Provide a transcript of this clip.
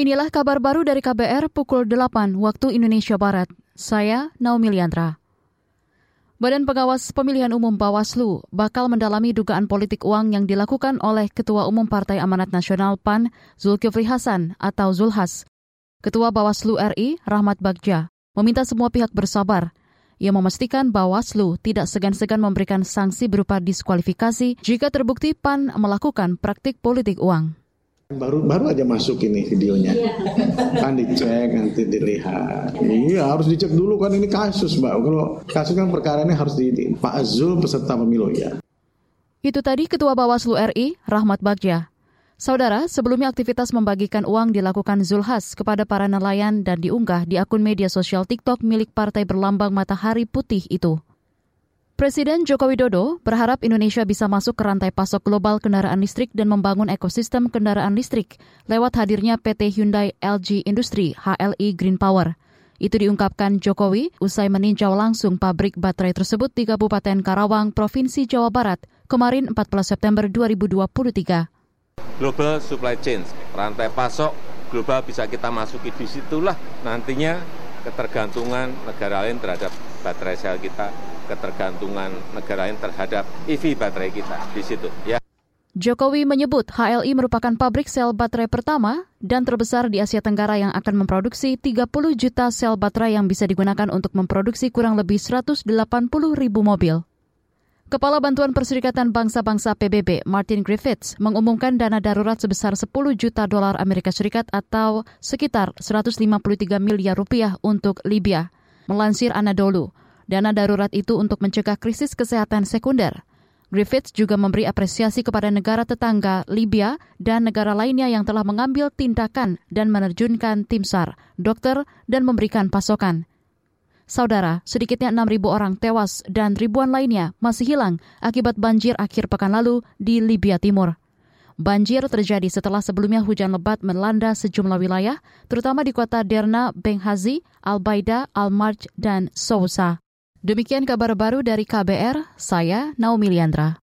Inilah kabar baru dari KBR pukul 8 waktu Indonesia Barat. Saya Naomi Liandra. Badan Pengawas Pemilihan Umum Bawaslu bakal mendalami dugaan politik uang yang dilakukan oleh Ketua Umum Partai Amanat Nasional PAN, Zulkifli Hasan atau Zulhas. Ketua Bawaslu RI, Rahmat Bagja, meminta semua pihak bersabar. Ia memastikan Bawaslu tidak segan-segan memberikan sanksi berupa diskualifikasi jika terbukti PAN melakukan praktik politik uang. Baru baru aja masuk ini videonya. Kan dicek nanti dilihat. Iya harus dicek dulu kan ini kasus mbak. Kalau kasus kan perkara ini harus di, di Pak Azul peserta pemilu ya. Itu tadi Ketua Bawaslu RI, Rahmat Bagja. Saudara, sebelumnya aktivitas membagikan uang dilakukan Zulhas kepada para nelayan dan diunggah di akun media sosial TikTok milik Partai Berlambang Matahari Putih itu. Presiden Joko Widodo berharap Indonesia bisa masuk ke rantai pasok global kendaraan listrik dan membangun ekosistem kendaraan listrik lewat hadirnya PT Hyundai LG Industri HLI Green Power. Itu diungkapkan Jokowi usai meninjau langsung pabrik baterai tersebut di Kabupaten Karawang, Provinsi Jawa Barat, kemarin 14 September 2023. Global supply chain, rantai pasok global bisa kita masuki di situlah nantinya ketergantungan negara lain terhadap baterai sel kita ketergantungan negara lain terhadap EV baterai kita di situ ya. Jokowi menyebut HLI merupakan pabrik sel baterai pertama dan terbesar di Asia Tenggara yang akan memproduksi 30 juta sel baterai yang bisa digunakan untuk memproduksi kurang lebih 180 ribu mobil. Kepala Bantuan Perserikatan Bangsa-Bangsa PBB Martin Griffiths mengumumkan dana darurat sebesar 10 juta dolar Amerika Serikat atau sekitar 153 miliar rupiah untuk Libya. Melansir Anadolu, Dana darurat itu untuk mencegah krisis kesehatan sekunder. Griffiths juga memberi apresiasi kepada negara tetangga Libya dan negara lainnya yang telah mengambil tindakan dan menerjunkan tim SAR, dokter, dan memberikan pasokan. Saudara, sedikitnya 6.000 orang tewas dan ribuan lainnya masih hilang akibat banjir akhir pekan lalu di Libya Timur. Banjir terjadi setelah sebelumnya hujan lebat melanda sejumlah wilayah, terutama di kota Derna, Benghazi, Al-Baida, Al-Marj, dan Sousa. Demikian kabar baru dari KBR, saya Naomi Liandra.